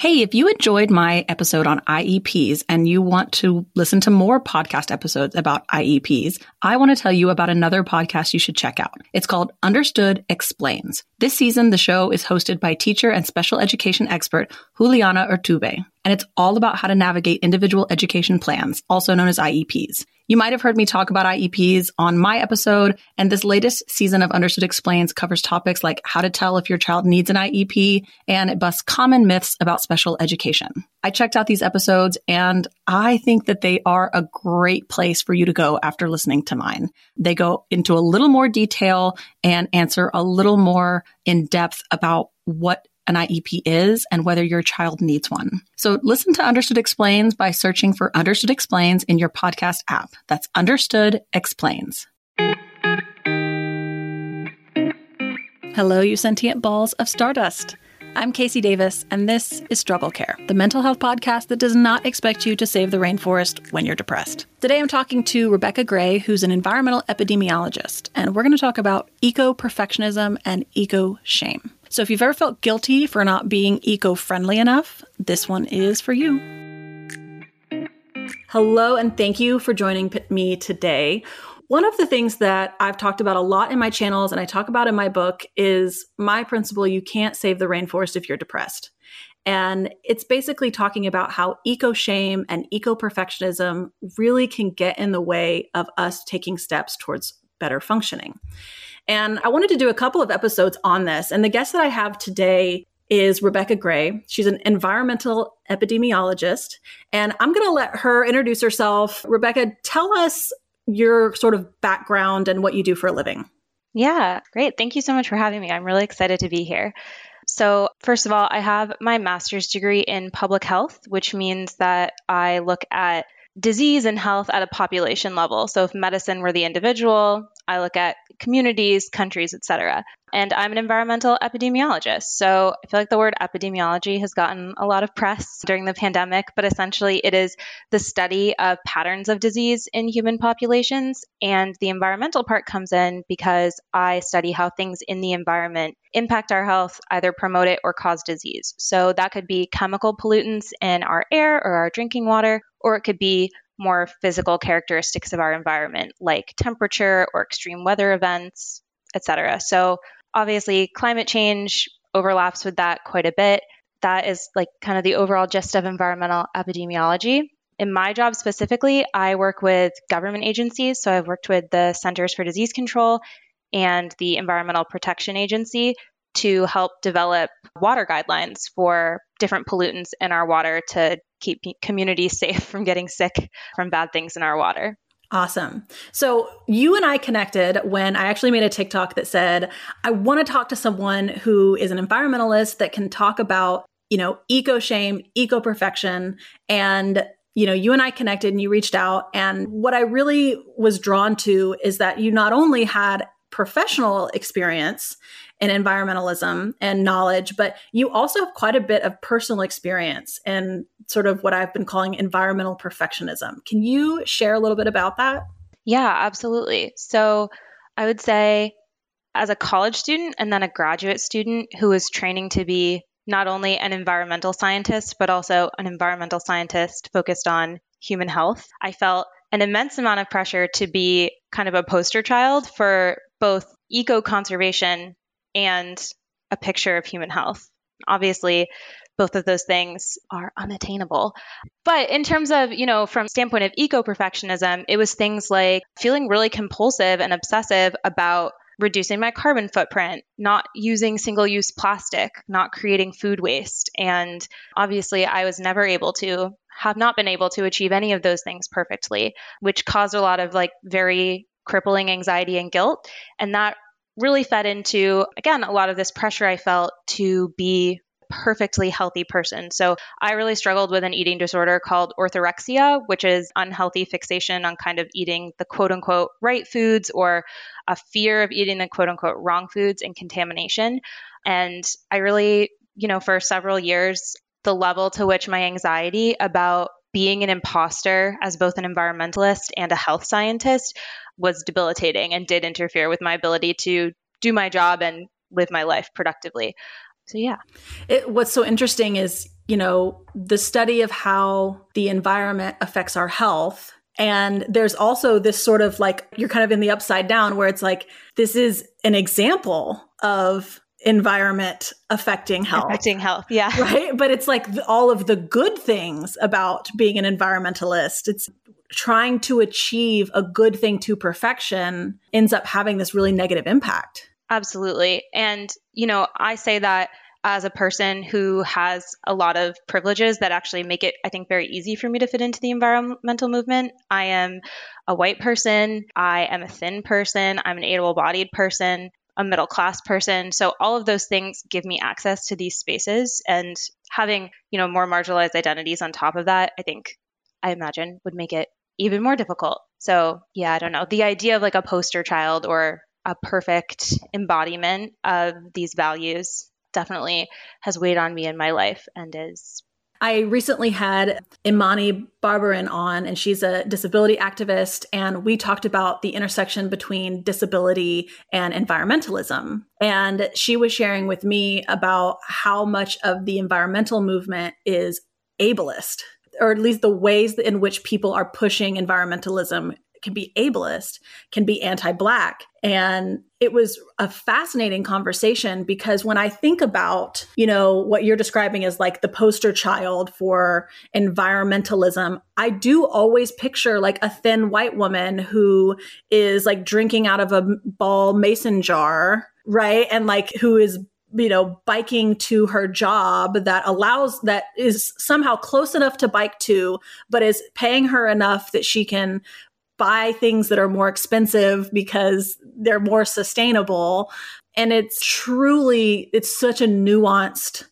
Hey, if you enjoyed my episode on IEPs and you want to listen to more podcast episodes about IEPs, I want to tell you about another podcast you should check out. It's called Understood Explains. This season, the show is hosted by teacher and special education expert Juliana Urtubey, and it's all about how to navigate individual education plans, also known as IEPs. You might have heard me talk about IEPs on my episode, and this latest season of Understood Explains covers topics like how to tell if your child needs an IEP, and it busts common myths about special education. I checked out these episodes, and I think that they are a great place for you to go after listening to mine. They go into a little more detail and answer a little more in depth about what an IEP is and whether your child needs one. So listen to Understood Explains by searching for Understood Explains in your podcast app. That's Understood Explains. Hello, you sentient balls of stardust. I'm Casey Davis, and this is Struggle Care, the mental health podcast that does not expect you to save the rainforest when you're depressed. Today I'm talking to Rebecca Gray, who's an environmental epidemiologist, and we're going to talk about eco perfectionism and eco shame. So if you've ever felt guilty for not being eco friendly enough, this one is for you. Hello, and thank you for joining me today. One of the things that I've talked about a lot in my channels and I talk about in my book is my principle you can't save the rainforest if you're depressed. And it's basically talking about how eco shame and eco perfectionism really can get in the way of us taking steps towards better functioning. And I wanted to do a couple of episodes on this. And the guest that I have today is Rebecca Gray. She's an environmental epidemiologist. And I'm going to let her introduce herself. Rebecca, tell us your sort of background and what you do for a living. Yeah, great. Thank you so much for having me. I'm really excited to be here. So, first of all, I have my master's degree in public health, which means that I look at disease and health at a population level. So if medicine were the individual, I look at communities, countries, etc. And I'm an environmental epidemiologist. So I feel like the word epidemiology has gotten a lot of press during the pandemic, but essentially it is the study of patterns of disease in human populations. And the environmental part comes in because I study how things in the environment impact our health, either promote it or cause disease. So that could be chemical pollutants in our air or our drinking water, or it could be more physical characteristics of our environment like temperature or extreme weather events, etc. So obviously climate change overlaps with that quite a bit. That is like kind of the overall gist of environmental epidemiology. In my job specifically, I work with government agencies. So I've worked with the Centers for Disease Control and the Environmental Protection Agency to help develop water guidelines for different pollutants in our water to keep communities safe from getting sick from bad things in our water. Awesome. So you and I connected when I actually made a TikTok that said, I want to talk to someone who is an environmentalist that can talk about, you know, eco shame, eco perfection. And, you know, you and I connected and you reached out. And what I really was drawn to is that you not only had professional experience in environmentalism and knowledge, but you also have quite a bit of personal experience and sort of what I've been calling environmental perfectionism. Can you share a little bit about that? Yeah, absolutely. So I would say, as a college student and then a graduate student who was training to be not only an environmental scientist, but also an environmental scientist focused on human health, I felt an immense amount of pressure to be kind of a poster child for both eco conservation and a picture of human health. Obviously, both of those things are unattainable. But in terms of, you know, from standpoint of eco-perfectionism, it was things like feeling really compulsive and obsessive about reducing my carbon footprint, not using single use plastic, not creating food waste. And obviously, I was never able to, have not been able to achieve any of those things perfectly, which caused a lot of like very crippling anxiety and guilt. And that really fed into, again, a lot of this pressure I felt to be a perfectly healthy person. So I really struggled with an eating disorder called orthorexia, which is unhealthy fixation on kind of eating the quote unquote right foods or a fear of eating the quote unquote wrong foods and contamination. And I really, you know, for several years, the level to which my anxiety about being an imposter as both an environmentalist and a health scientist was debilitating and did interfere with my ability to do my job and live my life productively. So, yeah. It, what's so interesting is, you know, the study of how the environment affects our health. And there's also this sort of like, you're kind of in the upside down where it's like, this is an example of environment affecting health. Affecting health, yeah. Right. But it's like all of the good things about being an environmentalist. It's trying to achieve a good thing to perfection ends up having this really negative impact. Absolutely. And, you know, I say that as a person who has a lot of privileges that actually make it, I think, very easy for me to fit into the environmental movement. I am a white person. I am a thin person. I'm an able bodied person a middle class person. So all of those things give me access to these spaces and having, you know, more marginalized identities on top of that, I think I imagine would make it even more difficult. So, yeah, I don't know. The idea of like a poster child or a perfect embodiment of these values definitely has weighed on me in my life and is I recently had Imani Barbarin on, and she's a disability activist. And we talked about the intersection between disability and environmentalism. And she was sharing with me about how much of the environmental movement is ableist, or at least the ways in which people are pushing environmentalism can be ableist, can be anti Black. And it was a fascinating conversation because when I think about, you know, what you're describing as like the poster child for environmentalism, I do always picture like a thin white woman who is like drinking out of a ball mason jar, right? And like who is you know biking to her job that allows that is somehow close enough to bike to but is paying her enough that she can buy things that are more expensive because they're more sustainable. And it's truly it's such a nuanced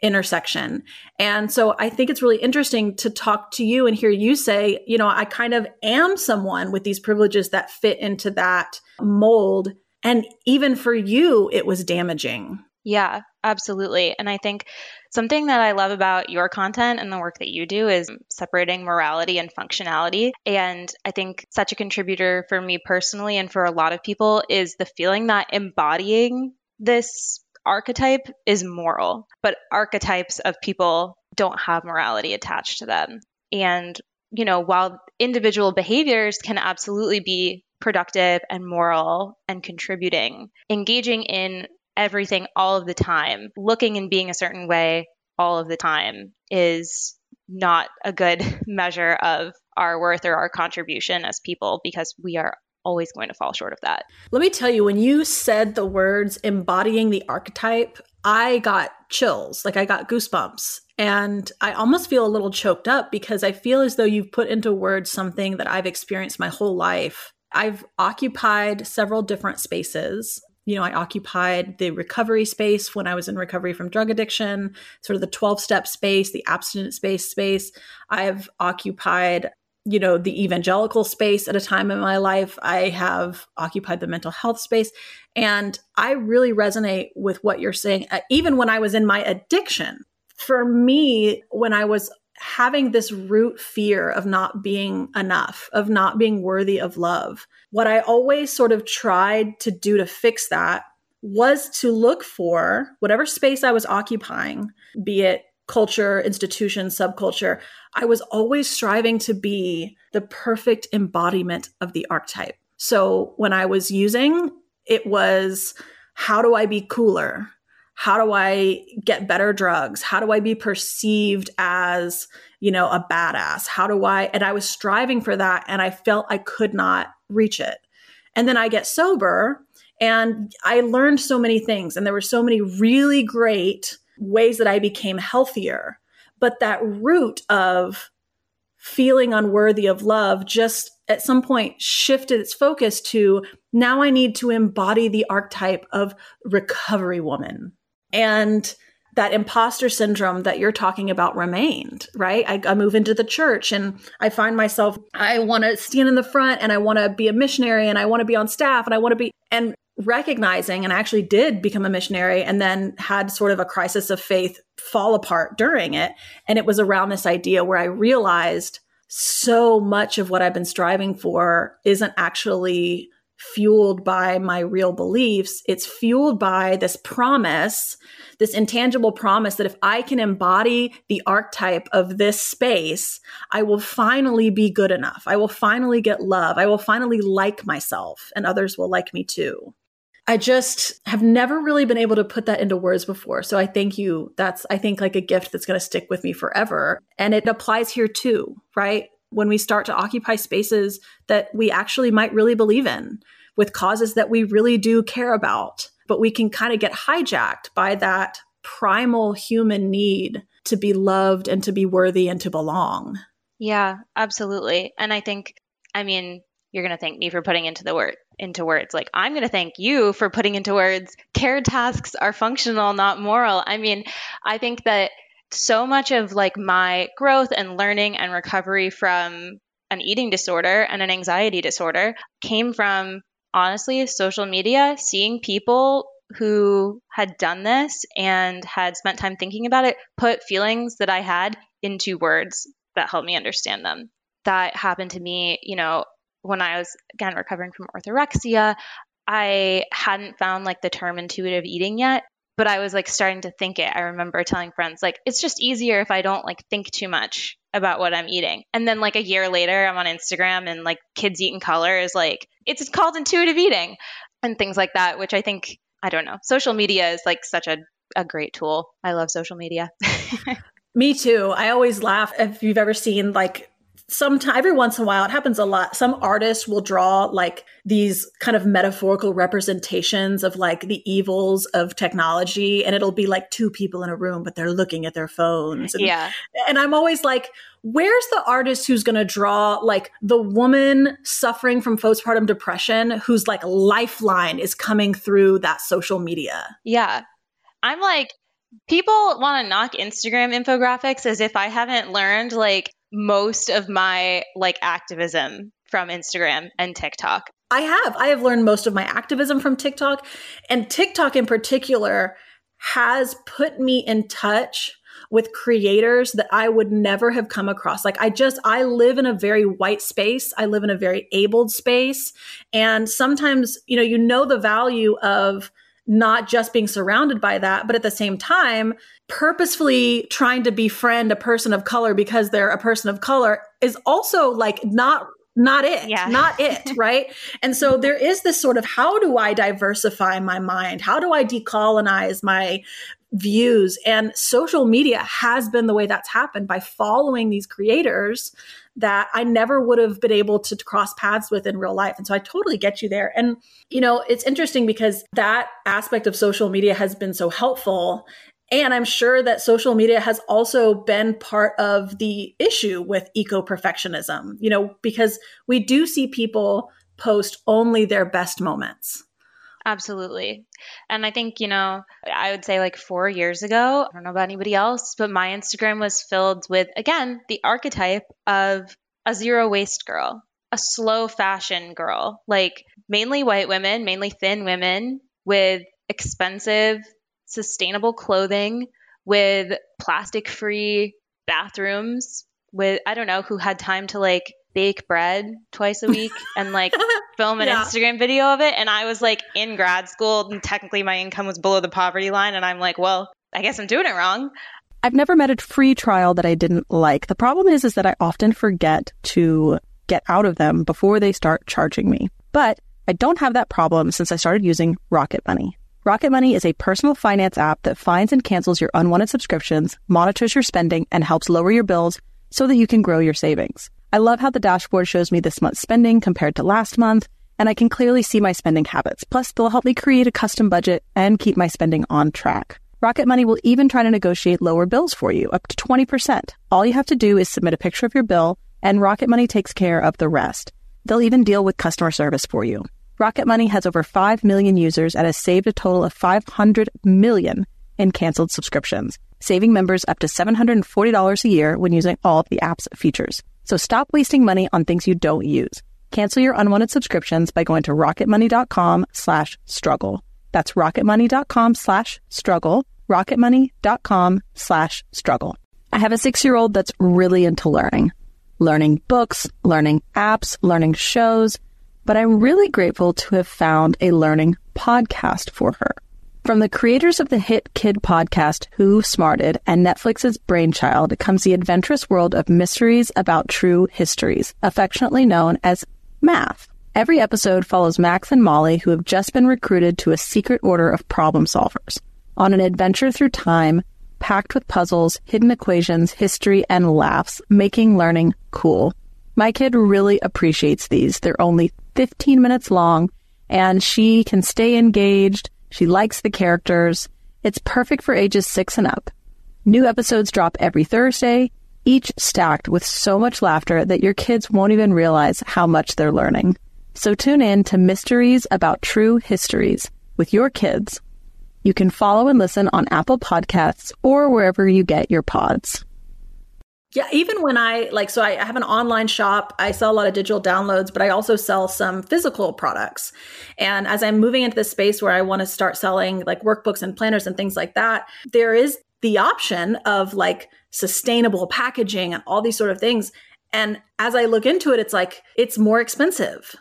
intersection. And so i think it's really interesting to talk to you and hear you say you know i kind of am someone with these privileges that fit into that mold. And even for you it was damaging yeah absolutely and i think Something that I love about your content and the work that you do is separating morality and functionality. And I think such a contributor for me personally and for a lot of people is the feeling that embodying this archetype is moral, but archetypes of people don't have morality attached to them. And, you know, while individual behaviors can absolutely be productive and moral and contributing, engaging in everything all of the time, looking and being a certain way all of the time is not a good measure of our worth or our contribution as people because we are always going to fall short of that. Let me tell you, when you said the words embodying the archetype, I got chills, like I got goosebumps. And I almost feel a little choked up because I feel as though you've put into words something that I've experienced my whole life. I've occupied several different spaces you know, I occupied the recovery space when I was in recovery from drug addiction, sort of the 12 step space, the abstinence space space. I've occupied, you know, the evangelical space at a time in my life. I have occupied the mental health space. And I really resonate with what you're saying, uh, even when I was in my addiction. For me, when I was having this root fear of not being enough, of not being worthy of love. What I always sort of tried to do to fix that was to look for whatever space I was occupying, be it culture, institution, subculture, I was always striving to be the perfect embodiment of the archetype. So when I was using, it was how do I be cooler? How do I get better drugs? How do I be perceived as, you know, a badass? How do I, and I was striving for that and I felt I could not reach it. And then I get sober and I learned so many things and there were so many really great ways that I became healthier. But that root of feeling unworthy of love just at some point shifted its focus to now I need to embody the archetype of recovery woman and that imposter syndrome that you're talking about remained, right? I, I move into the church and I find myself, I want to stand in the front and I want to be a missionary and I want to be on staff and I want to be, and recognizing, and I actually did become a missionary and then had sort of a crisis of faith fall apart during it. And it was around this idea where I realized so much of what I've been striving for isn't actually fueled by my real beliefs. It's fueled by this promise, this intangible promise that if I can embody the archetype of this space, I will finally be good enough. I will finally get love. I will finally like myself and others will like me too. I just have never really been able to put that into words before. So I thank you. That's, I think, like a gift that's going to stick with me forever. And it applies here too, right? When we start to occupy spaces that we actually might really believe in with causes that we really do care about, but we can kind of get hijacked by that primal human need to be loved and to be worthy and to belong. Yeah, absolutely. And I think, I mean, you're going to thank me for putting into the word into words like i'm going to thank you for putting into words care tasks are functional not moral i mean i think that so much of like my growth and learning and recovery from an eating disorder and an anxiety disorder came from honestly social media seeing people who had done this and had spent time thinking about it put feelings that i had into words that helped me understand them. That happened to me you know when I was again recovering from orthorexia, I hadn't found like the term intuitive eating yet, but I was like starting to think it. I remember telling friends like it's just easier if I don't like think too much about what I'm eating. And then like a year later, I'm on Instagram and like kids eat in color is like it's called intuitive eating and things like that, which I think I don't know. Social media is like such a a great tool. I love social media. Me too. I always laugh if you've ever seen like sometimes every once in a while it happens a lot. Some artists will draw like these kind of metaphorical representations of like the evils of technology and it'll be like two people in a room but they're looking at their phones and, yeah. and i'm always like where's the artist who's going to draw like the woman suffering from postpartum depression whose like lifeline is coming through that social media? Yeah. I'm like people want to knock instagram infographics as if i haven't learned like most of my like activism from Instagram and TikTok. I have. I have learned most of my activism from TikTok. And TikTok in particular has put me in touch with creators that I would never have come across. Like I just, I live in a very white space. I live in a very abled space. And sometimes, you know, you know the value of not just being surrounded by that, but at the same time, purposefully trying to befriend a person of color because they're a person of color is also like not not it yeah. not it right? And so there is this sort of how do i diversify my mind? How do i decolonize my views? And social media has been the way that's happened by following these creators that I never would have been able to cross paths with in real life. And so I totally get you there. And, you know, it's interesting because that aspect of social media has been so helpful. And I'm sure that social media has also been part of the issue with eco perfectionism, you know, because we do see people post only their best moments. Absolutely. And I think, you know, I would say like four years ago, I don't know about anybody else, but my Instagram was filled with, again, the archetype of a zero waste girl, a slow fashion girl, like mainly white women, mainly thin women with expensive, sustainable clothing, with plastic free bathrooms, with, I don't know, who had time to like bake bread twice a week and like film an yeah. Instagram video of it. And I was like in grad school and technically my income was below the poverty line. And I'm like, well, I guess I'm doing it wrong. I've never met a free trial that I didn't like. The problem is, is that I often forget to get out of them before they start charging me. But I don't have that problem since I started using Rocket Money. Rocket Money is a personal finance app that finds and cancels your unwanted subscriptions, monitors your spending, and helps lower your bills so that you can grow your savings. I love how the dashboard shows me this month's spending compared to last month, and I can clearly see my spending habits. Plus, they'll help me create a custom budget and keep my spending on track. Rocket Money will even try to negotiate lower bills for you, up to 20%. All you have to do is submit a picture of your bill, and Rocket Money takes care of the rest. They'll even deal with customer service for you. Rocket Money has over 5 million users and has saved a total of 500 million in canceled subscriptions, saving members up to $740 a year when using all of the app's features. So stop wasting money on things you don't use. Cancel your unwanted subscriptions by going to rocketmoney.com slash struggle. That's rocketmoney.com slash struggle. rocketmoney.com slash struggle. I have a six year old that's really into learning, learning books, learning apps, learning shows. but I'm really grateful to have found a learning podcast for her. From the creators of the hit kid podcast Who Smarted and Netflix's Brainchild comes the adventurous world of mysteries about true histories, affectionately known as math. Every episode follows Max and Molly, who have just been recruited to a secret order of problem solvers, on an adventure through time packed with puzzles, hidden equations, history, and laughs, making learning cool. My kid really appreciates these. They're only 15 minutes long, and she can stay engaged she likes the characters. It's perfect for ages six and up. New episodes drop every Thursday, each stacked with so much laughter that your kids won't even realize how much they're learning. So tune in to Mysteries About True Histories with your kids. You can follow and listen on Apple Podcasts or wherever you get your pods. Yeah, even when I like, so I have an online shop, I sell a lot of digital downloads, but I also sell some physical products. And as I'm moving into this space where I want to start selling like workbooks and planners and things like that, there is the option of like sustainable packaging and all these sort of things. And as I look into it, it's like, it's more expensive.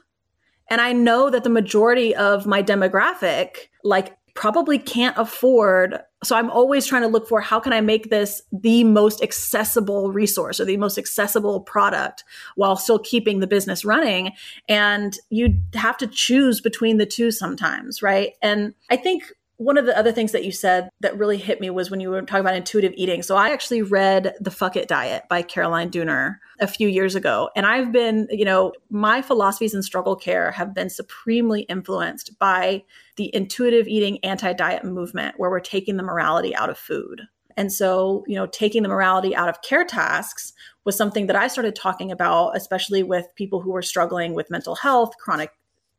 And I know that the majority of my demographic, like probably can't afford so i'm always trying to look for how can i make this the most accessible resource or the most accessible product while still keeping the business running. And you have to choose between the two sometimes right? And i think one of the other things that you said that really hit me was when you were talking about intuitive eating. So I actually read The Fuck It Diet by Caroline Dooner a few years ago. And I've been, you know, my philosophies in struggle care have been supremely influenced by the intuitive eating anti diet movement, where we're taking the morality out of food. And so, you know, taking the morality out of care tasks was something that I started talking about, especially with people who were struggling with mental health, chronic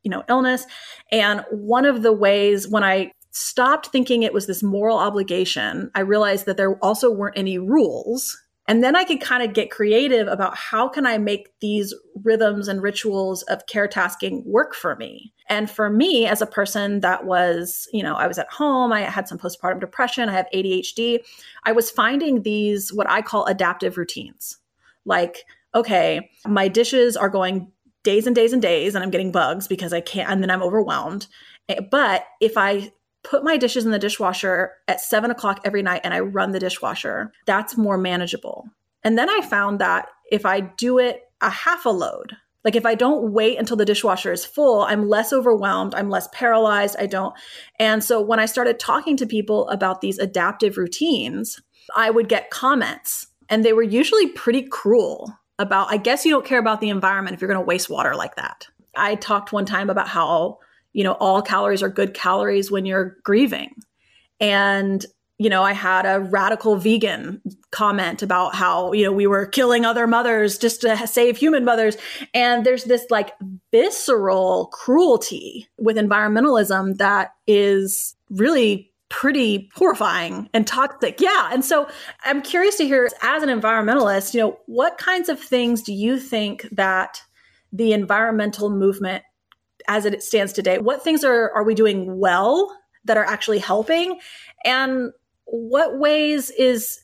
you know illness and one of the ways when i stopped thinking it was this moral obligation, I realized that there also weren't any rules. And then I could kind of get creative about how can I make these rhythms and rituals of care tasking work for me. And for me, as a person that was, you know, I was at home, I had some postpartum depression, I have ADHD, I was finding these what I call adaptive routines. Like, okay, my dishes are going days and days and days, and I'm getting bugs because I can't, and then I'm overwhelmed. Eh, but if I put my dishes in the dishwasher at seven o'clock every night and I run the dishwasher, that's more manageable. And then I found that if I do it a half a load, like if I don't wait until the dishwasher is full, I'm less overwhelmed, I'm less paralyzed, I don't. And so when I started talking to people about these adaptive routines, I would get comments and they were usually pretty cruel about I guess you don't care about the environment if you're going to waste water like that. I talked one time about how you know, all calories are good calories when you're grieving. And, you know, I had a radical vegan comment about how, you know, we were killing other mothers just to save human mothers. And there's this like visceral cruelty with environmentalism that is really pretty horrifying and toxic. Yeah. And so I'm curious to hear as an environmentalist, you know, what kinds of things do you think that the environmental movement as it stands today what things are are we doing well that are actually helping and what ways is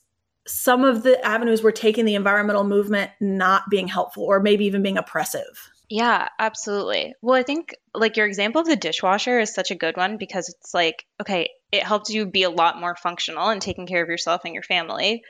some of the avenues we're taking the environmental movement not being helpful or maybe even being oppressive yeah, absolutely. Well, I think like your example of the dishwasher is such a good one because it's like, okay, it helped you be a lot more functional and taking care of yourself and your family.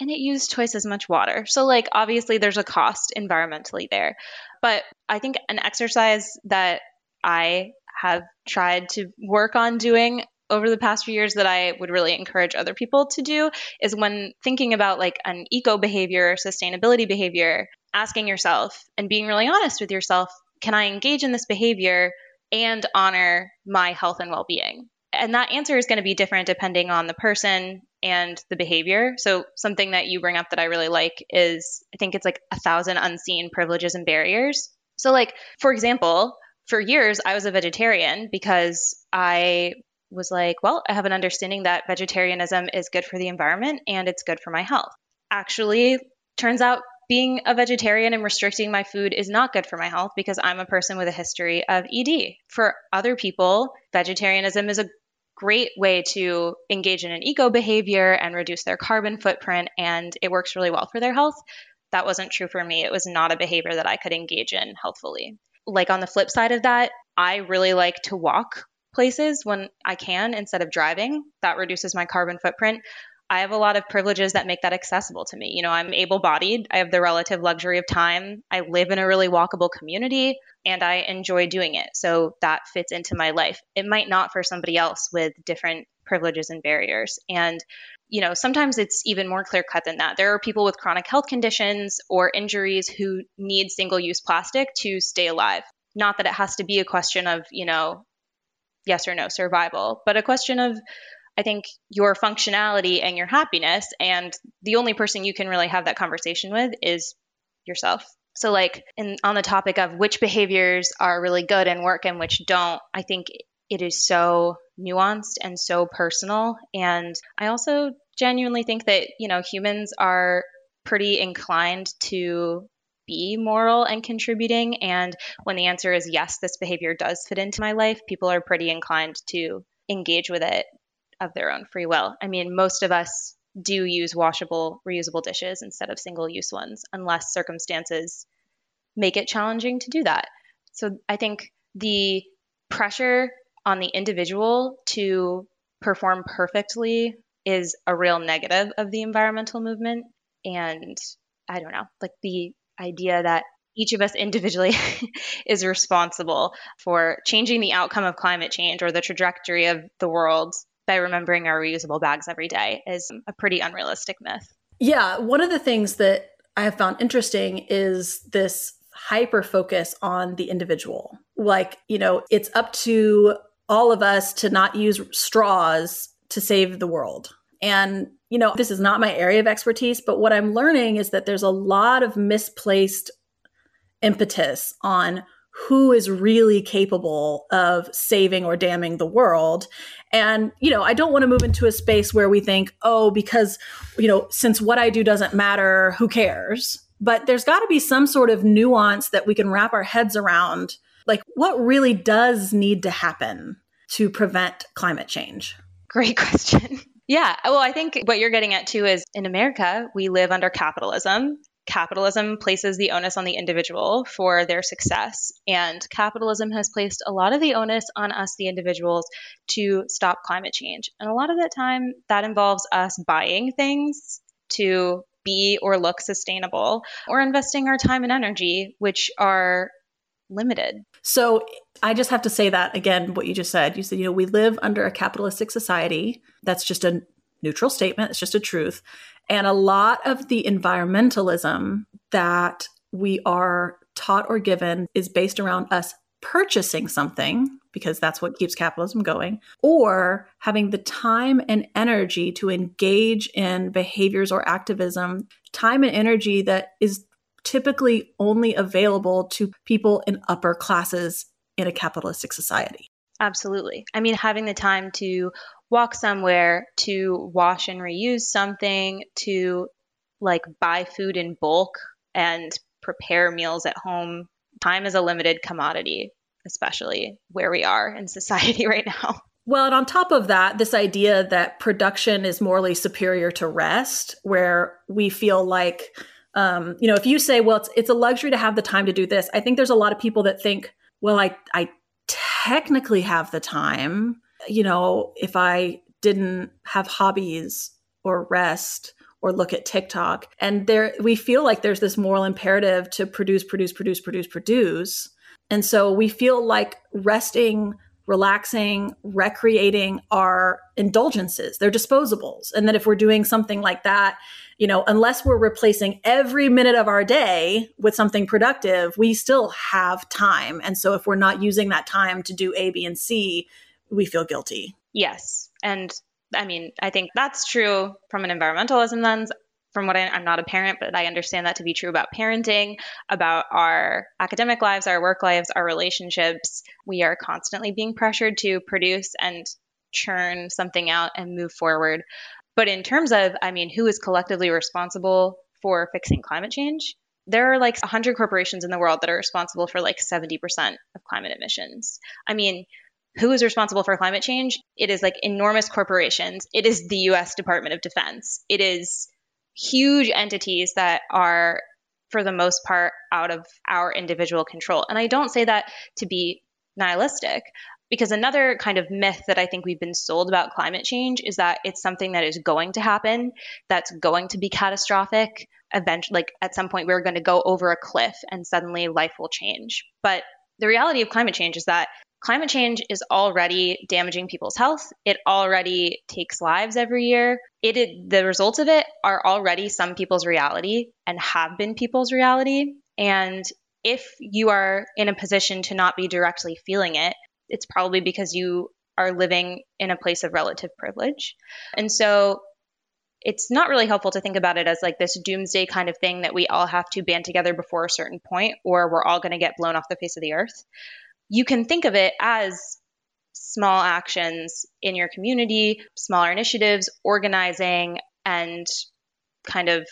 And it used twice as much water. So, like, obviously, there's a cost environmentally there. But I think an exercise that I have tried to work on doing over the past few years that I would really encourage other people to do is when thinking about like an eco behavior or sustainability behavior, asking yourself and being really honest with yourself can I engage in this behavior and honor my health and well being? And that answer is going to be different depending on the person and the behavior. So, something that you bring up that I really like is I think it's like a thousand unseen privileges and barriers. So, like, for example, for years, I was a vegetarian because I was like, well, I have an understanding that vegetarianism is good for the environment and it's good for my health. Actually, turns out being a vegetarian and restricting my food is not good for my health because I'm a person with a history of ED. For other people, vegetarianism is a great way to engage in an eco behavior and reduce their carbon footprint, and it works really well for their health. That wasn't true for me. It was not a behavior that I could engage in healthfully. like on the flip side of that, I really like to walk places when I can instead of driving. That reduces my carbon footprint. I have a lot of privileges that make that accessible to me. You know, I'm able bodied, I have the relative luxury of time, I live in a really walkable community, and I enjoy doing it. So that fits into my life. It might not for somebody else with different privileges and barriers. And you know, sometimes it's even more clear cut than that. There are people with chronic health conditions or injuries who need single use plastic to stay alive. Not that it has to be a question of, you know, yes or no survival, but a question of, I think, your functionality and your happiness. And the only person you can really have that conversation with is yourself. So, like, in, on the topic of which behaviors are really good and work and which don't, I think it is so nuanced and so personal. And I also genuinely think that, you know, humans are pretty inclined to be moral and contributing. And when the answer is yes, this behavior does fit into my life, people are pretty inclined to engage with it of their own free will. I mean, most of us do use washable, reusable dishes instead of single use ones, unless circumstances make it challenging to do that. So I think the pressure on the individual to perform perfectly is a real negative of the environmental movement. And I don't know, like the idea that each of us individually is responsible for changing the outcome of climate change or the trajectory of the world by remembering our reusable bags every day is a pretty unrealistic myth. Yeah. One of the things that I have found interesting is this hyper focus on the individual. Like, you know, it's up to all of us to not use straws to save the world. And, you know, this is not my area of expertise, but what I'm learning is that there's a lot of misplaced impetus on who is really capable of saving or damning the world. And, you know, I don't want to move into a space where we think, oh, because, you know, since what I do doesn't matter, who cares? But there's got to be some sort of nuance that we can wrap our heads around like, what really does need to happen to prevent climate change? Great question. Yeah. Well, I think what you're getting at too is in America, we live under capitalism. Capitalism places the onus on the individual for their success. And capitalism has placed a lot of the onus on us, the individuals, to stop climate change. And a lot of that time, that involves us buying things to be or look sustainable or investing our time and energy, which are limited. So I just have to say that again, what you just said. You said, you know, we live under a capitalistic society. That's just a neutral statement, it's just a truth. And a lot of the environmentalism that we are taught or given is based around us purchasing something because that's what keeps capitalism going, or having the time and energy to engage in behaviors or activism, time and energy that is typically only available to people in upper classes in a capitalistic society. Absolutely. I mean, having the time to walk somewhere, to wash and reuse something, to like buy food in bulk and prepare meals at home. Time is a limited commodity, especially where we are in society right now. Well, and on top of that, this idea that production is morally superior to rest, where we feel like um, you know, if you say, well, it's, it's a luxury to have the time to do this, I think there's a lot of people that think, well, I, I technically have the time, you know, if I didn't have hobbies or rest or look at TikTok. And there, we feel like there's this moral imperative to produce, produce, produce, produce, produce. And so we feel like resting relaxing, recreating are indulgences. They're disposables. And that if we're doing something like that, you know, unless we're replacing every minute of our day with something productive, we still have time. And so if we're not using that time to do A, B, and C, we feel guilty. Yes. And I mean, I think that's true from an environmentalism lens from what I, I'm not a parent, but I understand that to be true about parenting, about our academic lives, our work lives, our relationships. We are constantly being pressured to produce and churn something out and move forward. But in terms of, I mean, who is collectively responsible for fixing climate change? There are like 100 corporations in the world that are responsible for like 70% of climate emissions. I mean, who is responsible for climate change? It is like enormous corporations. It is the US Department of Defense. It is huge entities that are for the most part out of our individual control. And I don't say that to be nihilistic. Because another kind of myth that I think we've been sold about climate change is that it's something that is going to happen, that's going to be catastrophic. Eventually, like at some point, we're going to go over a cliff and suddenly life will change. But the reality of climate change is that climate change is already damaging people's health. It already takes lives every year. It, it, the results of it are already some people's reality and have been people's reality. And if you are in a position to not be directly feeling it, it's probably because you are living in a place of relative privilege. And so it's not really helpful to think about it as like this doomsday kind of thing that we all have to band together before a certain point or we're all going to get blown off the face of the earth. You can think of it as small actions in your community, smaller initiatives, organizing, and kind of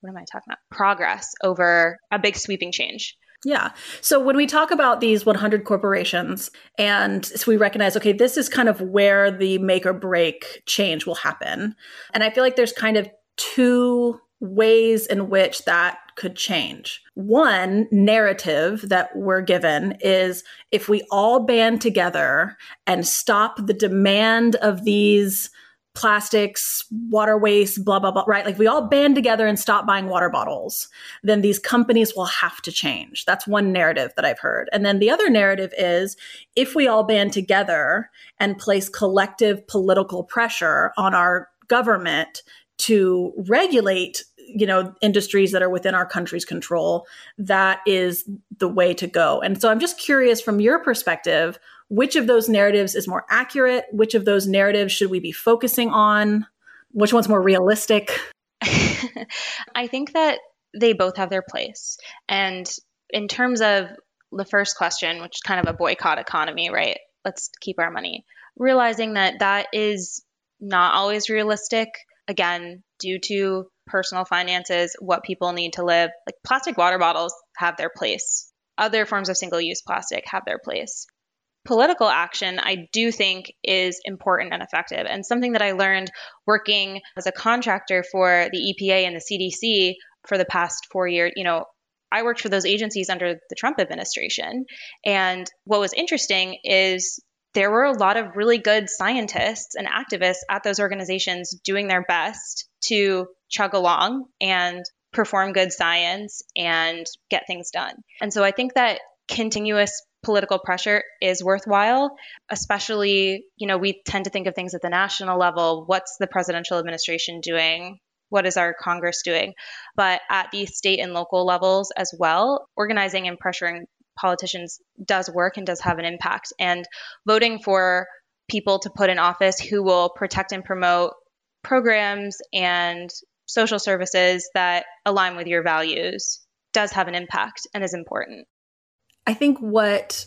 what am I talking about? Progress over a big sweeping change. Yeah. So when we talk about these 100 corporations and so we recognize, okay, this is kind of where the make or break change will happen. And I feel like there's kind of two ways in which that could change. One narrative that we're given is if we all band together and stop the demand of these plastics, water waste, blah, blah, blah, right? Like we all band together and stop buying water bottles, then these companies will have to change. That's one narrative that I've heard. And then the other narrative is if we all band together and place collective political pressure on our government to regulate you know industries that are within our country's control that is the way to go. And so i'm just curious from your perspective which of those narratives is more accurate? Which of those narratives should we be focusing on? Which one's more realistic? I think that they both have their place. And in terms of the first question which is kind of a boycott economy right? Let's keep our money. Realizing that that is not always realistic again due to personal finances, what people need to live. Like plastic water bottles have their place. Other forms of single use plastic have their place. Political action, I do think, is important and effective. And something that I learned working as a contractor for the EPA and the CDC for the past four years, you know, I worked for those agencies under the Trump administration. And what was interesting is there were a lot of really good scientists and activists at those organizations doing their best to chug along and perform good science and get things done. And so I think that continuous political pressure is worthwhile, especially, you know, we tend to think of things at the national level. What's the presidential administration doing? What is our Congress doing? But at the state and local levels as well, organizing and pressuring politicians does work and does have an impact. And voting for people to put in office who will protect and promote programs and social services that align with your values does have an impact and is important. I think what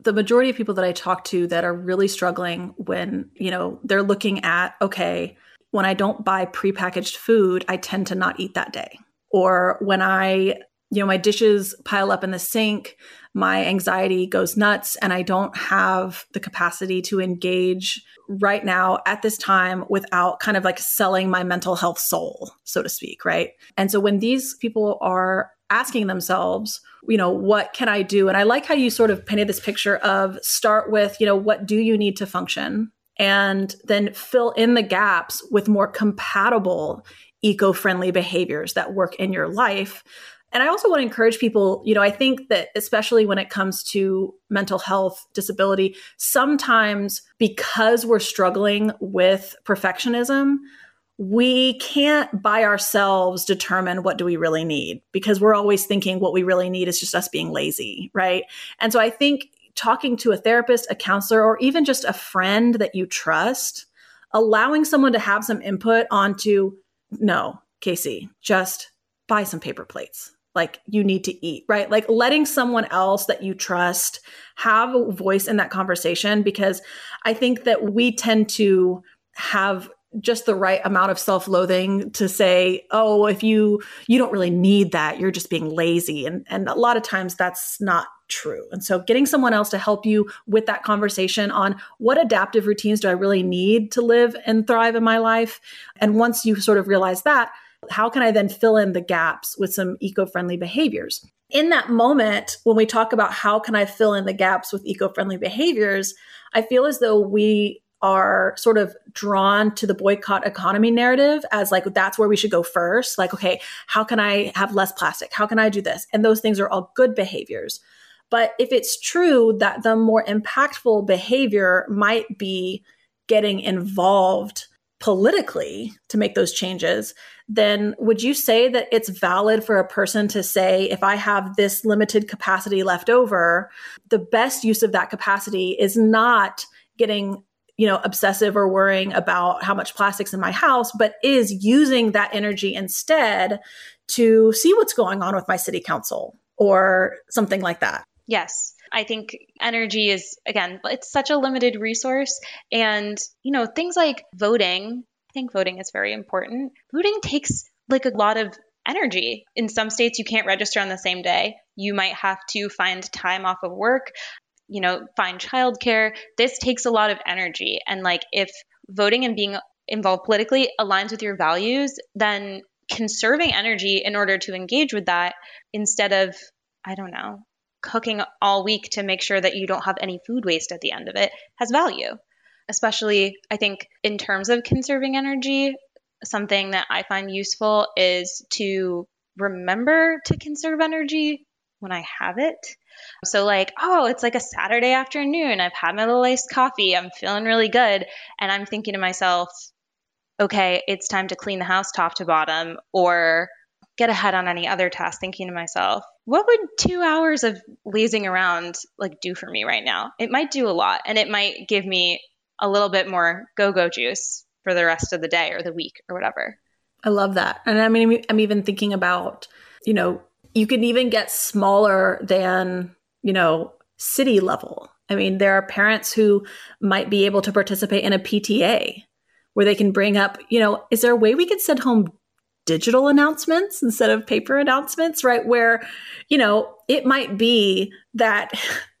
the majority of people that I talk to that are really struggling when, you know, they're looking at, okay, when I don't buy prepackaged food, I tend to not eat that day. Or when I, you know, my dishes pile up in the sink, my anxiety goes nuts and I don't have the capacity to engage right now at this time without kind of like selling my mental health soul, so to speak, right? And so when these people are asking themselves, you know, what can I do? And I like how you sort of painted this picture of start with, you know, what do you need to function? And then fill in the gaps with more compatible eco friendly behaviors that work in your life and I also want to encourage people, you know, I think that especially when it comes to mental health, disability, sometimes because we're struggling with perfectionism, we can't by ourselves determine what do we really need because we're always thinking what we really need is just us being lazy, right? And so I think talking to a therapist, a counselor, or even just a friend that you trust, allowing someone to have some input onto, no, Casey, just buy some paper plates like you need to eat, right? Like letting someone else that you trust have a voice in that conversation because I think that we tend to have just the right amount of self-loathing to say, "Oh, if you you don't really need that, you're just being lazy." And and a lot of times that's not true. And so getting someone else to help you with that conversation on what adaptive routines do I really need to live and thrive in my life? And once you sort of realize that, How can I then fill in the gaps with some eco friendly behaviors? In that moment, when we talk about how can I fill in the gaps with eco friendly behaviors, I feel as though we are sort of drawn to the boycott economy narrative as like that's where we should go first. Like okay how can i have less plastic? How can i do this? And those things are all good behaviors. But if it's true that the more impactful behavior might be getting involved politically to make those changes, then would you say that it's valid for a person to say, if I have this limited capacity left over, the best use of that capacity is not getting you know obsessive or worrying about how much plastic's in my house but is using that energy instead to see what's going on with my city council or something like that Yes. I think energy is, again, it's such a limited resource. And, you know, things like voting, think voting is very important. Voting takes like a lot of energy. In some states, you can't register on the same day. You might have to find time off of work, you know, find childcare. This takes a lot of energy. And like if voting and being involved politically aligns with your values, then conserving energy in order to engage with that instead of, I don't know, cooking all week to make sure that you don't have any food waste at the end of it has value. Especially, I think, in terms of conserving energy, something that I find useful is to remember to conserve energy when I have it. So, like, oh, it's like a Saturday afternoon. I've had my little iced coffee. I'm feeling really good. And I'm thinking to myself, okay, it's time to clean the house top to bottom or get ahead on any other task, thinking to myself, what would two hours of lazing around like do for me right now? It might do a lot and it might give me a little bit more go go juice for the rest of the day or the week or whatever. I love that. And I mean, I'm even thinking about, you know, you can even get smaller than, you know, city level. I mean, there are parents who might be able to participate in a PTA where they can bring up, you know, is there a way we could send home digital announcements instead of paper announcements, right? Where, you know, it might be that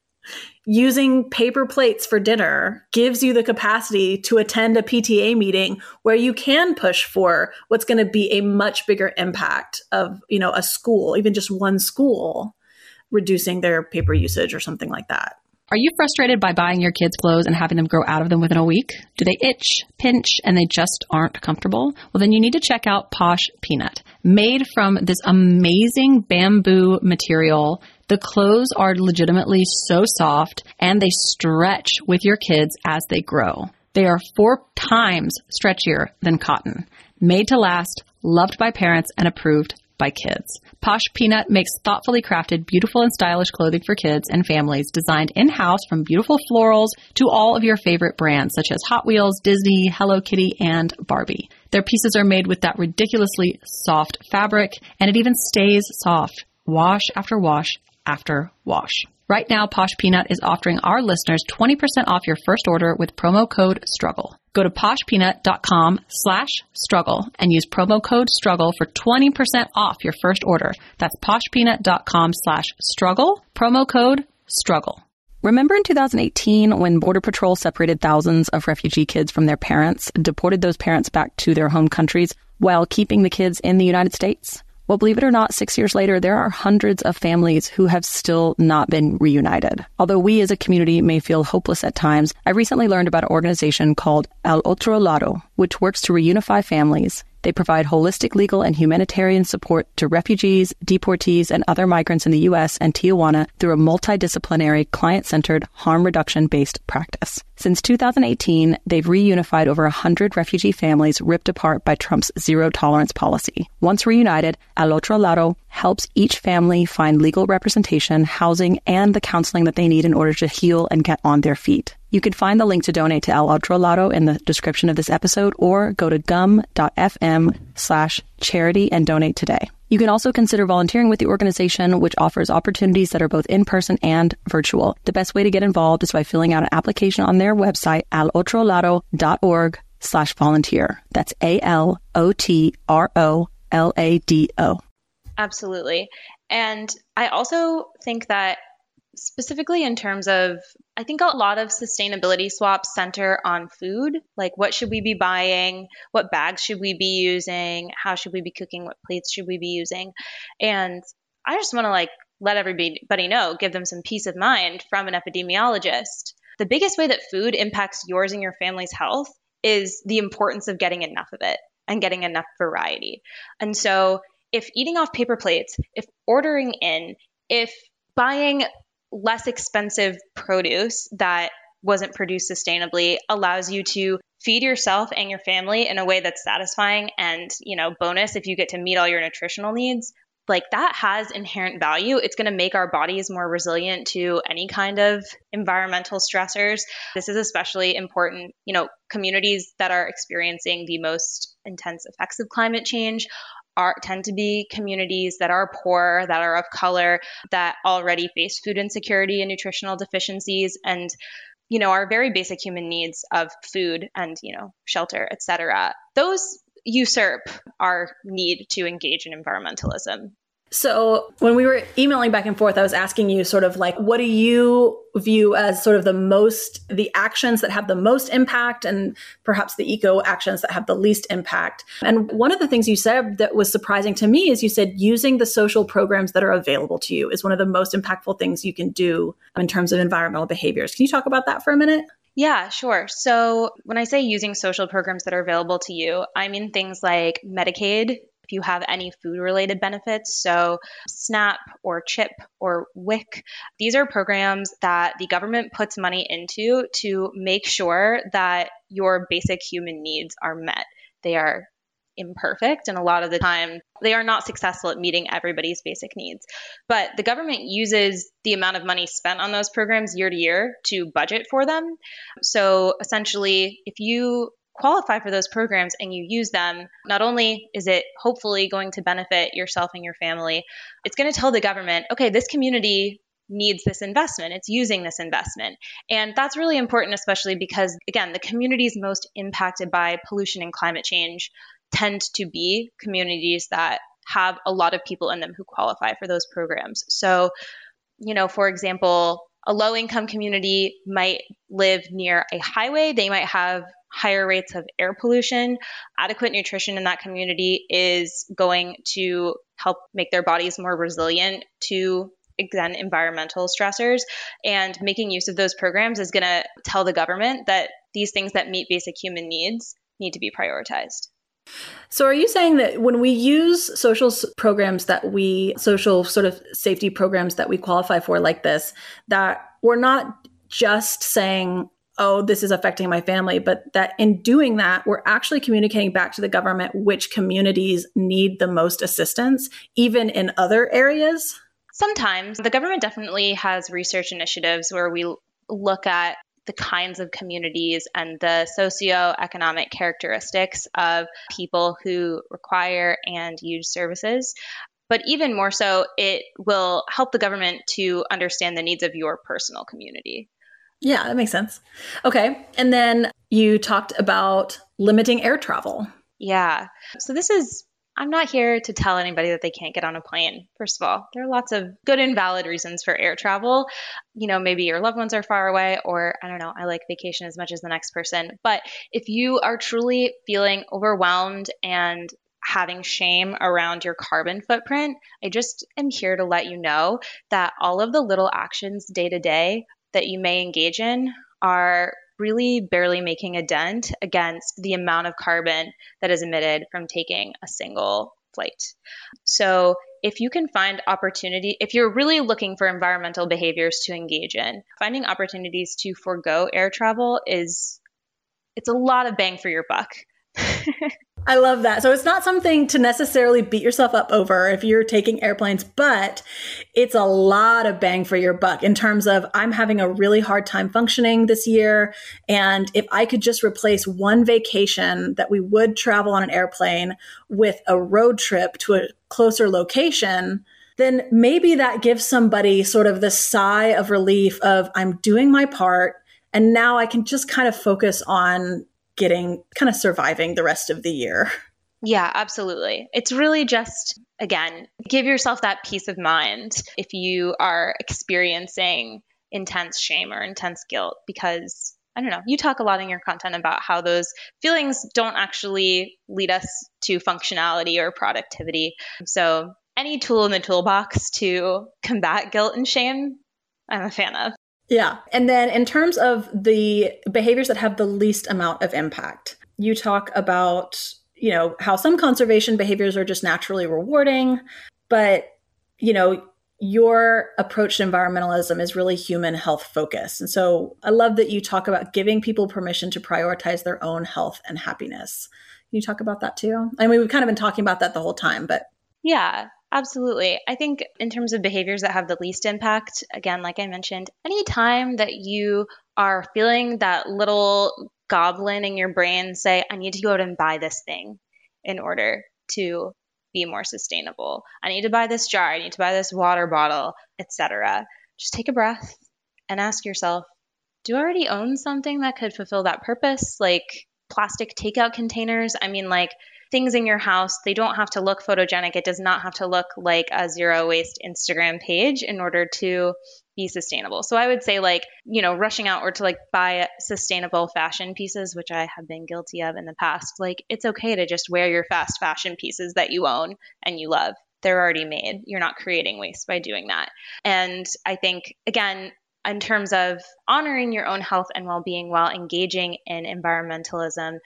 using paper plates for dinner gives you the capacity to attend a PTA meeting where you can push for what's going to be a much bigger impact of, you know, a school, even just one school reducing their paper usage or something like that. Are you frustrated by buying your kids clothes and having them grow out of them within a week? Do they itch, pinch, and they just aren't comfortable? Well, then you need to check out Posh Peanut. Made from this amazing bamboo material, the clothes are legitimately so soft and they stretch with your kids as they grow. They are four times stretchier than cotton. Made to last, loved by parents, and approved by kids. Posh Peanut makes thoughtfully crafted, beautiful and stylish clothing for kids and families designed in-house from beautiful florals to all of your favorite brands such as Hot Wheels, Disney, Hello Kitty, and Barbie. Their pieces are made with that ridiculously soft fabric and it even stays soft wash after wash after wash. Right now, Posh Peanut is offering our listeners 20% off your first order with promo code STRUGGLE. Go to poshpeanut.com slash struggle and use promo code struggle for 20% off your first order. That's poshpeanut.com slash struggle, promo code struggle. Remember in 2018 when Border Patrol separated thousands of refugee kids from their parents, deported those parents back to their home countries while keeping the kids in the United States? Well, believe it or not, six years later, there are hundreds of families who have still not been reunited. Although we as a community may feel hopeless at times, I recently learned about an organization called El Otro Lado, which works to reunify families they provide holistic legal and humanitarian support to refugees, deportees, and other migrants in the U.S. and Tijuana through a multidisciplinary, client-centered, harm reduction-based practice. Since 2018, they've reunified over 100 refugee families ripped apart by Trump's zero tolerance policy. Once reunited, Al Otro Lado helps each family find legal representation, housing, and the counseling that they need in order to heal and get on their feet. You can find the link to donate to El Otro Lado in the description of this episode or go to gum.fm slash charity and donate today. You can also consider volunteering with the organization, which offers opportunities that are both in person and virtual. The best way to get involved is by filling out an application on their website, alotrolado.org slash volunteer. That's A-L-O-T-R-O-L-A-D-O. Absolutely. And I also think that specifically in terms of I think a lot of sustainability swaps center on food. Like, what should we be buying? What bags should we be using? How should we be cooking? What plates should we be using? And I just want to like let everybody know, give them some peace of mind from an epidemiologist. The biggest way that food impacts yours and your family's health is the importance of getting enough of it and getting enough variety. And so, if eating off paper plates, if ordering in, if buying less expensive produce that wasn't produced sustainably allows you to feed yourself and your family in a way that's satisfying and, you know, bonus if you get to meet all your nutritional needs. Like that has inherent value. It's going to make our bodies more resilient to any kind of environmental stressors. This is especially important, you know, communities that are experiencing the most intense effects of climate change are tend to be communities that are poor, that are of color, that already face food insecurity and nutritional deficiencies and you know our very basic human needs of food and you know shelter etc those usurp our need to engage in environmentalism so when we were emailing back and forth, I was asking you sort of like, what do you view as sort of the most, the actions that have the most impact and perhaps the eco actions that have the least impact? And one of the things you said that was surprising to me is you said using the social programs that are available to you is one of the most impactful things you can do in terms of environmental behaviors. Can you talk about that for a minute? Yeah, sure. So when I say using social programs that are available to you, I mean things like Medicaid if you have any food related benefits. So, SNAP or CHIP or WIC, these are programs that the government puts money into to make sure that your basic human needs are met. They are imperfect and a lot of the time they are not successful at meeting everybody's basic needs. But the government uses the amount of money spent on those programs year to year to budget for them. So essentially, if you qualify for those programs and you use them, not only is it hopefully going to benefit yourself and your family, it's going to tell the government, okay, this community needs this investment. It's using this investment. And that's really important, especially because, again, the communities most impacted by pollution and climate change tend to be communities that have a lot of people in them who qualify for those programs. So, you know, for example, a low income community might live near a highway. They might have higher rates of air pollution. Adequate nutrition in that community is going to help make their bodies more resilient to again environmental stressors and making use of those programs is going to tell the government that these things that meet basic human needs need to be prioritized. So, are you saying that when we use social programs that we, social sort of safety programs that we qualify for like this, that we're not just saying, oh, this is affecting my family, but that in doing that, we're actually communicating back to the government which communities need the most assistance, even in other areas? Sometimes the government definitely has research initiatives where we look at the kinds of communities and the socioeconomic characteristics of people who require and use services. But even more so, it will help the government to understand the needs of your personal community. Yeah, that makes sense. Okay. And then you talked about limiting air travel. Yeah. So this is I'm not here to tell anybody that they can't get on a plane. First of all, there are lots of good and valid reasons for air travel. You know, maybe your loved ones are far away, or I don't know, I like vacation as much as the next person. But if you are truly feeling overwhelmed and having shame around your carbon footprint, I just am here to let you know that all of the little actions day to day that you may engage in are really barely making a dent against the amount of carbon that is emitted from taking a single flight. So, if you can find opportunity, if you're really looking for environmental behaviors to engage in, finding opportunities to forego air travel is it's a lot of bang for your buck. I love that. So it's not something to necessarily beat yourself up over if you're taking airplanes, but it's a lot of bang for your buck in terms of I'm having a really hard time functioning this year. And if I could just replace one vacation that we would travel on an airplane with a road trip to a closer location, then maybe that gives somebody sort of the sigh of relief of I'm doing my part. And now I can just kind of focus on getting kind of surviving the rest of the year. Yeah, absolutely. It's really just, again, give yourself that peace of mind if you are experiencing intense shame or intense guilt because I don't know, you talk a lot in your content about how those feelings don't actually lead us to functionality or productivity. So, any tool in the toolbox to combat guilt and shame, I'm a fan of. Yeah. And then in terms of the behaviors that have the least amount of impact, you talk about, you know, how some conservation behaviors are just naturally rewarding, but, you know, your approach to environmentalism is really human health focused. And so I love that you talk about giving people permission to prioritize their own health and happiness. Can you talk about that too? I mean, we've kind of been talking about that the whole time, but. Yeah, absolutely. I think in terms of behaviors that have the least impact, again, like I mentioned, anytime that you are feeling that little goblin in your brain say, I need to go out and buy this thing in order to be more sustainable. I need to buy this jar, I need to buy this water bottle, etc. Just take a breath and ask yourself, do I already own something that could fulfill that purpose? Like plastic takeout containers? I mean, like things in your house, they don't have to look photogenic. It does not have to look like a zero waste Instagram page in order to be sustainable. So I would say like, you know, rushing out or to like buy sustainable fashion pieces, which I have been guilty of in the past. Like it's okay to just wear your fast fashion pieces that you own and you love. They're already made. You're not creating waste by doing that. And I think again, in terms of honoring your own health and well-being while engaging in environmentalism,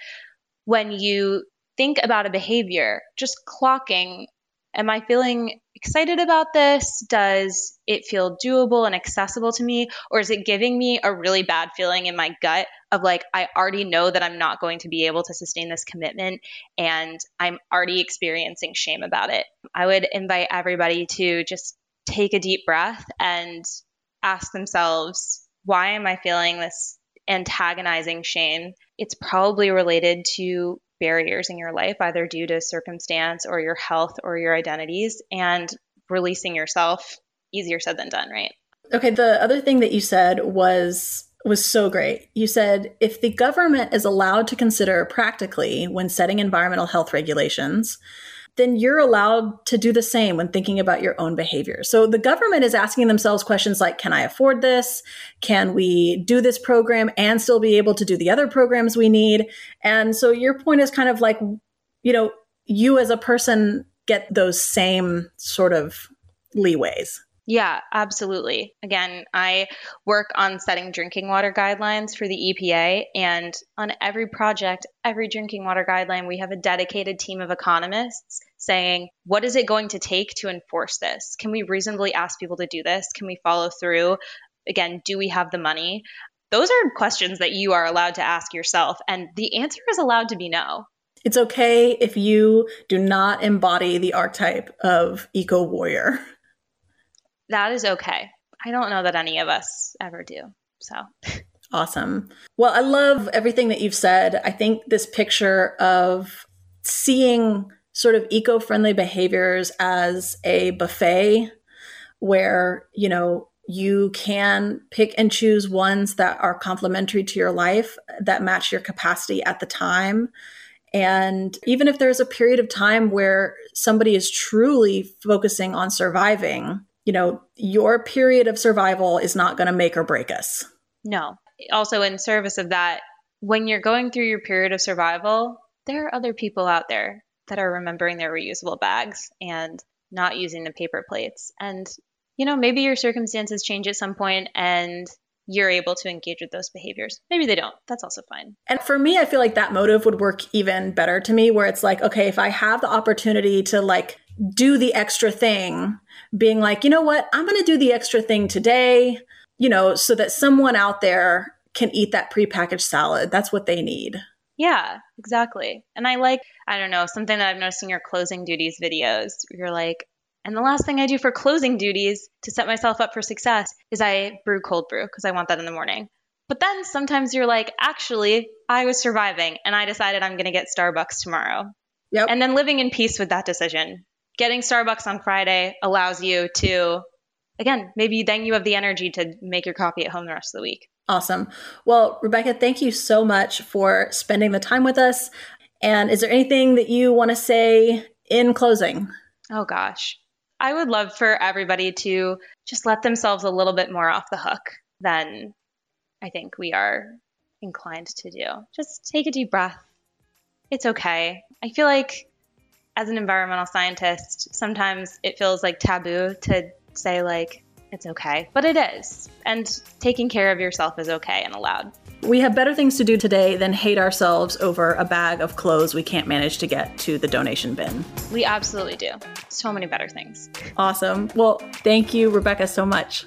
when you think about a behavior, just clocking Am I feeling excited about this? Does it feel doable and accessible to me? Or is it giving me a really bad feeling in my gut of like, I already know that I'm not going to be able to sustain this commitment and I'm already experiencing shame about it? I would invite everybody to just take a deep breath and ask themselves, why am I feeling this antagonizing shame? It's probably related to barriers in your life, either due to circumstance or your health or your identities, and releasing yourself. Easier said than done, right? Okay, the other thing that you said was was so great. You said if the government is allowed to consider practically when setting environmental health regulations then you're allowed to do the same when thinking about your own behavior. So the government is asking themselves questions like Can I afford this? Can we do this program and still be able to do the other programs we need? And so your point is kind of like, you know, you as a person get those same sort of leeways. Yeah, absolutely. Again, I work on setting drinking water guidelines for the EPA, and on every project, every drinking water guideline, we have a dedicated team of economists saying, what is it going to take to enforce this? Can we reasonably ask people to do this? Can we follow through? Again, do we have the money? Those are questions that you are allowed to ask yourself, and the answer is allowed to be no. It's okay if you do not embody the archetype of eco warrior. That is okay. I don't know that any of us ever do. So awesome. Well, I love everything that you've said. I think this picture of seeing sort of eco friendly behaviors as a buffet where, you know, you can pick and choose ones that are complementary to your life that match your capacity at the time. And even if there's a period of time where somebody is truly focusing on surviving, you know, your period of survival is not going to make or break us. No. Also, in service of that, when you're going through your period of survival, there are other people out there that are remembering their reusable bags and not using the paper plates. And, you know, maybe your circumstances change at some point and you're able to engage with those behaviors. Maybe they don't. That's also fine. And for me, I feel like that motive would work even better to me, where it's like, okay, if I have the opportunity to like do the extra thing, being like, you know what, I'm going to do the extra thing today, you know, so that someone out there can eat that prepackaged salad. That's what they need. Yeah, exactly. And I like, I don't know, something that I've noticed in your closing duties videos. You're like, and the last thing I do for closing duties to set myself up for success is I brew cold brew because I want that in the morning. But then sometimes you're like, actually, I was surviving and I decided I'm going to get Starbucks tomorrow. Yep. And then living in peace with that decision getting Starbucks on Friday allows you to, again, maybe then you have the energy to make your coffee at home the rest of the week. Awesome. Well, Rebecca, thank you so much for spending the time with us. And is there anything that you want to say in closing? Oh, gosh. I would love for everybody to just let themselves a little bit more off the hook than I think we are inclined to do. Just take a deep breath. It's okay. I feel like as an environmental scientist, sometimes it feels like taboo to say, like, it's okay, but it is. And taking care of yourself is okay and allowed. We have better things to do today than hate ourselves over a bag of clothes we can't manage to get to the donation bin. We absolutely do. So many better things. Awesome. Well, thank you, Rebecca, so much.